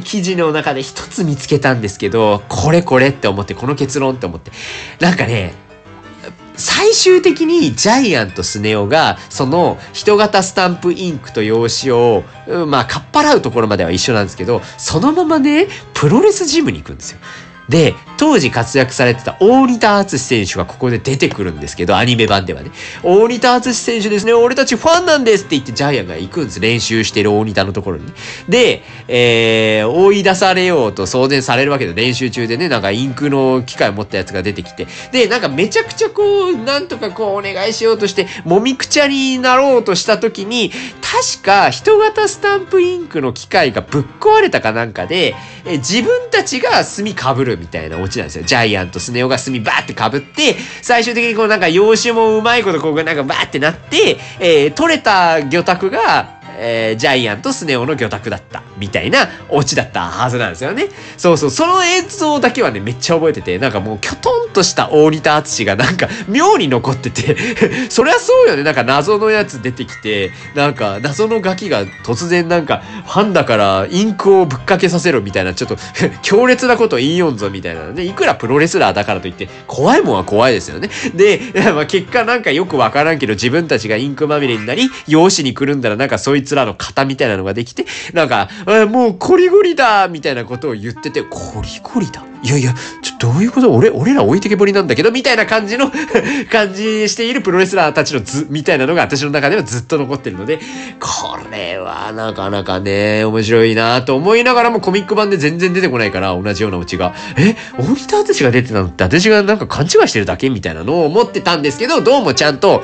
記事の中で一つ見つけたんですけど、これこれって思って、この結論って思って。なんかね、最終的にジャイアントスネ夫が、その人型スタンプインクと用紙を、まあ、かっぱらうところまでは一緒なんですけど、そのままね、プロレスジムに行くんですよ。で、当時活躍されてた大仁田敦選手がここで出てくるんですけど、アニメ版ではね。大仁田敦選手ですね、俺たちファンなんですって言ってジャイアンが行くんです。練習してる大仁田のところに。で、えー、追い出されようと送電されるわけで、練習中でね、なんかインクの機械を持ったやつが出てきて、で、なんかめちゃくちゃこう、なんとかこうお願いしようとして、もみくちゃになろうとした時に、確か人型スタンプインクの機械がぶっ壊れたかなんかで、え自分たちが墨被るみたいなオチなんですよ。ジャイアンとスネ夫が墨バーって被って、最終的にこうなんか洋酒もうまいことこうなんかバーってなって、えー、取れた魚拓が、えー、ジャイアンとスネ夫の魚拓だった。みたいなオチだったはずなんですよね。そうそう、その映像だけはね、めっちゃ覚えてて、なんかもうきょとんとした大仁田敦がなんか妙に残ってて そりゃそうよね。なんか謎のやつ出てきて、なんか謎のガキが突然なんかファンだからインクをぶっかけさせろみたいな、ちょっと 強烈なこと言いよんぞみたいなね。いくらプロレスラーだからといって、怖いもんは怖いですよね。で、まあ、結果なんかよくわからんけど自分たちがインクまみれになり、容姿にくるんだらなんかそいつつらの型みたいなのができて、なんか、えもうコリゴリだみたいなことを言ってて、コリゴリだ？いやいや、ちょ、どういうこと？俺、俺ら置いてけぼりなんだけど、みたいな感じの 感じしているプロレスラーたちの図、みたいなのが私の中ではずっと残ってるので、これはなかなかね、面白いなと思いながらもコミック版で全然出てこないから、同じようなオチが、え、大仁田淳が出てたのって私がなんか勘違いしてるだけみたいなのを思ってたんですけど、どうもちゃんと、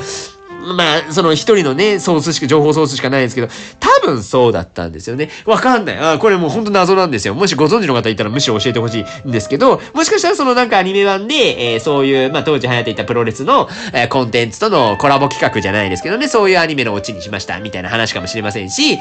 まあ、その一人のね、ソースしか、情報ソースしかないですけど、多分そうだったんですよね。わかんない。あこれもうほんと謎なんですよ。もしご存知の方いたらむしろ教えてほしいんですけど、もしかしたらそのなんかアニメ版で、えー、そういう、まあ当時流行っていたプロレスの、えー、コンテンツとのコラボ企画じゃないですけどね、そういうアニメのオチにしました、みたいな話かもしれませんし、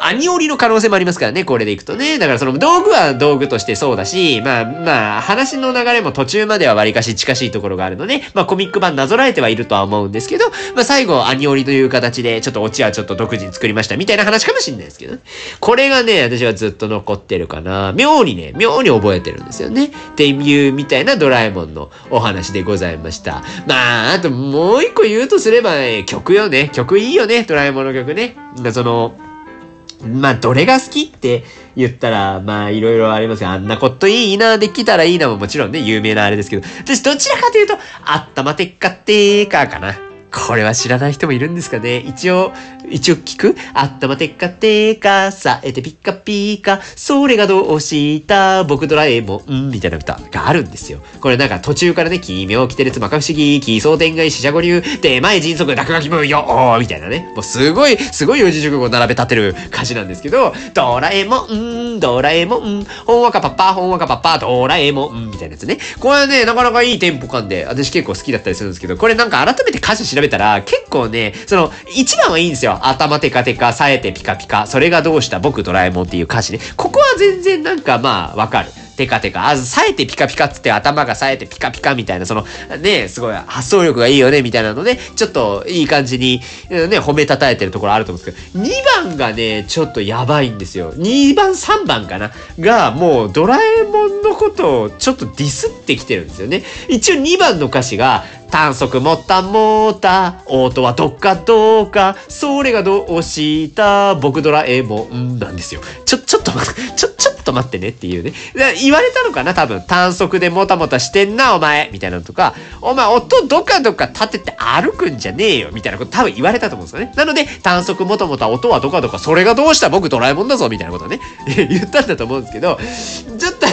アニオリの可能性もありますからね、これでいくとね。だからその道具は道具としてそうだし、まあまあ、話の流れも途中までは割かし近しいところがあるので、まあコミック版なぞらえてはいるとは思うんですけど、まあ最後アニオリという形で、ちょっとオチはちょっと独自に作りましたみたいな話かもしれないですけどね。これがね、私はずっと残ってるかな。妙にね、妙に覚えてるんですよね。っていうみたいなドラえもんのお話でございました。まあ、あともう一個言うとすれば、ね、曲よね。曲いいよね。ドラえもんの曲ね。その、まあ、どれが好きって言ったら、まあ、いろいろありますが、あんなこといいな、できたらいいなももちろんね、有名なあれですけど、私どちらかというと、あったまてっかってーかかな。これは知らない人もいるんですかね一応、一応聞く？あったまてっかてか、さえてピッカピーカ、それがどうした？僕ドラえもん、みたいな歌があるんですよ。これなんか途中からね、奇妙、来てるつまか不思議、奇想天外、死者五流、手前迅速、落書き文よみたいなね。もうすごい、すごい四字熟語並べ立てる歌詞なんですけど、ドラえもん、ドラえもん、ほんわかパッパ、ほんわかパッパ、ドラえもん、みたいなやつね。これはね、なかなかいいテンポ感で、私結構好きだったりするんですけど、これなんか改めて歌詞調べたら、結構ね、その、一番はいいんですよ。頭テカテカ、冴えてピカピカ、それがどうした僕ドラえもんっていう歌詞ね。ここは全然なんかまあ、わかる。テカテカ、あ、冴えてピカピカっつって頭が冴えてピカピカみたいな、その、ね、すごい発想力がいいよね、みたいなので、ちょっといい感じに、ね、褒めたたえてるところあると思うんですけど、2番がね、ちょっとやばいんですよ。2番、3番かな？が、もうドラえもんのことをちょっとディスってきてるんですよね。一応2番の歌詞が、短足もったもった音はどっかどうかそれがどうした僕ドラえもんなんですよ。ちょ、ちょっと、ちょっとと待ってねっていうね。言われたのかな多分。短足でもたもたしてんなお前みたいなのとか、お前音どかどか立てて歩くんじゃねえよみたいなこと多分言われたと思うんですよね。なので、短足もたもた音はどかどかそれがどうした僕ドラえもんだぞみたいなことね、言ったんだと思うんですけど、ちょっと、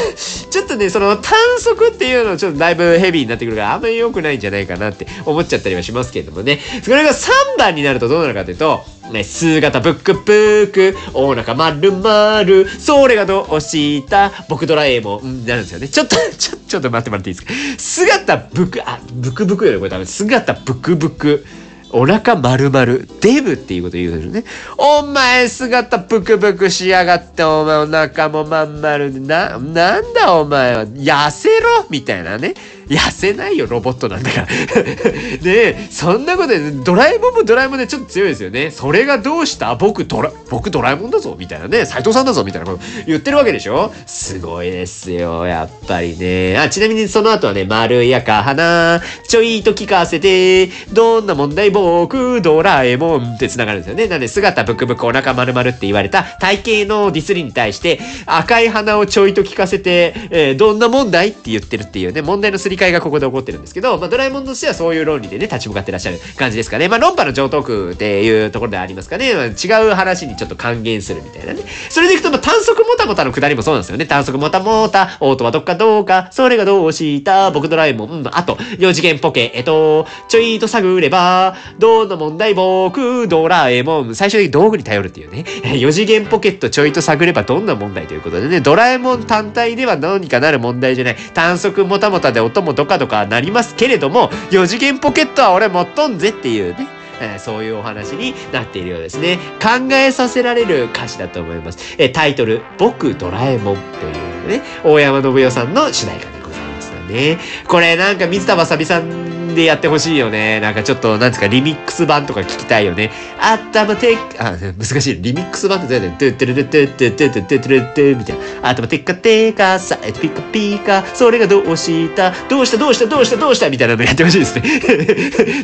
ちょっとね、その短足っていうのちょっとだいぶヘビーになってくるからあんまり良くないんじゃないかなって思っちゃったりはしますけれどもね。それが3番になるとどうなるかというと、ね、姿ブックブック、お腹丸々、それがどうした？僕ドラえもん、なるんですよね。ちょっと、ちょ、ちょっと待ってもらっていいですか？姿ブク、あ、ブクブクよりこれ多分、姿ブクブク。お腹丸々、デブっていうこと言うでしょね。お前姿ブクブクしやがって、お前お腹もまん丸で、な、なんだお前は、痩せろ？みたいなね。痩せないよ、ロボットなんだから。ねそんなことで、ドラえもんもドラえもんでちょっと強いですよね。それがどうした？僕ドラ、僕ドラえもんだぞみたいなね。斎藤さんだぞみたいなこと言ってるわけでしょ？すごいですよ、やっぱりね。あ、ちなみにその後はね、丸やか花、ちょいと聞かせて、どんな問題？僕、ドラえもんって繋がるんですよね。なんで、姿ブクブクお腹丸々って言われた体型のディスりに対して、赤い花をちょいと聞かせて、えー、どんな問題？って言ってるっていうね、問題のすり替えがここで起こってるんですけど、まあ、ドラえもんとしてはそういう論理でね、立ち向かってらっしゃる感じですかね。まあ、論破の上等句っていうところでありますかね。まあ、違う話にちょっと還元するみたいなね。それでいくと、まあ、短足もたもたのくだりもそうなんですよね。短足もたもた、オートはどっかどうか、それがどうした僕ドラえもん、あと、4次元ポケ、えっと、ちょいと探れば、どんな問題僕、ドラえもん、最終的に道具に頼るっていうね。4次元ポケットちょいと探ればどんな問題ということでね、ドラえもん単体ではどうにかなる問題じゃない。短足もたもたで音ももどかどかなりますけれども、4次元ポケットは俺持っとんぜっていうね。えー、そういうお話になっているようですね。考えさせられる歌詞だと思います。えー、タイトル、僕ドラえもんというね、大山のぶ代さんの主題歌でございますよね。これなんか水田わさびさんでやってほしいよね。なんかちょっと、なんですか、リミックス版とか聞きたいよね。頭てっ、あ、難しい。リミックス版ってどうやってトゥトゥルルトゥトゥトゥトゥトゥトゥトゥみたいな。頭てっかてか、さえピカピカ、それがどうしたどうしたどうしたどうしたどうしたみたいなのやってほしいですね。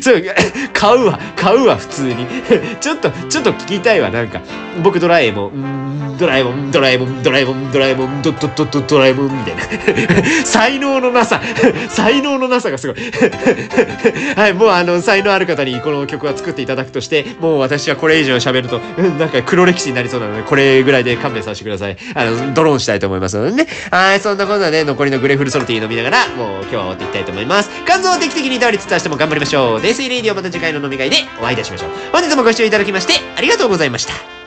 そう、買うわ、買うわ、普通に。ちょっと、ちょっと聞きたいわ、なんか。僕ドラえもん、ドラえもん、ドラえもん、ドラえもん、ドラえもん、ドドドドドラえもん、みたいな。才能のなさ、才能のなさがすごい。はい、もうあの、才能ある方にこの曲は作っていただくとして、もう私はこれ以上喋ると、なんか黒歴史になりそうなので、これぐらいで勘弁させてください。あの、ドロンしたいと思いますのでね。はい、そんなことで、残りのグレフルソルティ飲みながら、もう今日は終わっていきたいと思います。肝臓を定期的に倒立出しても頑張りましょう。デイスイレイディオまた次回の飲み会でお会いいたしましょう。本日もご視聴いただきまして、ありがとうございました。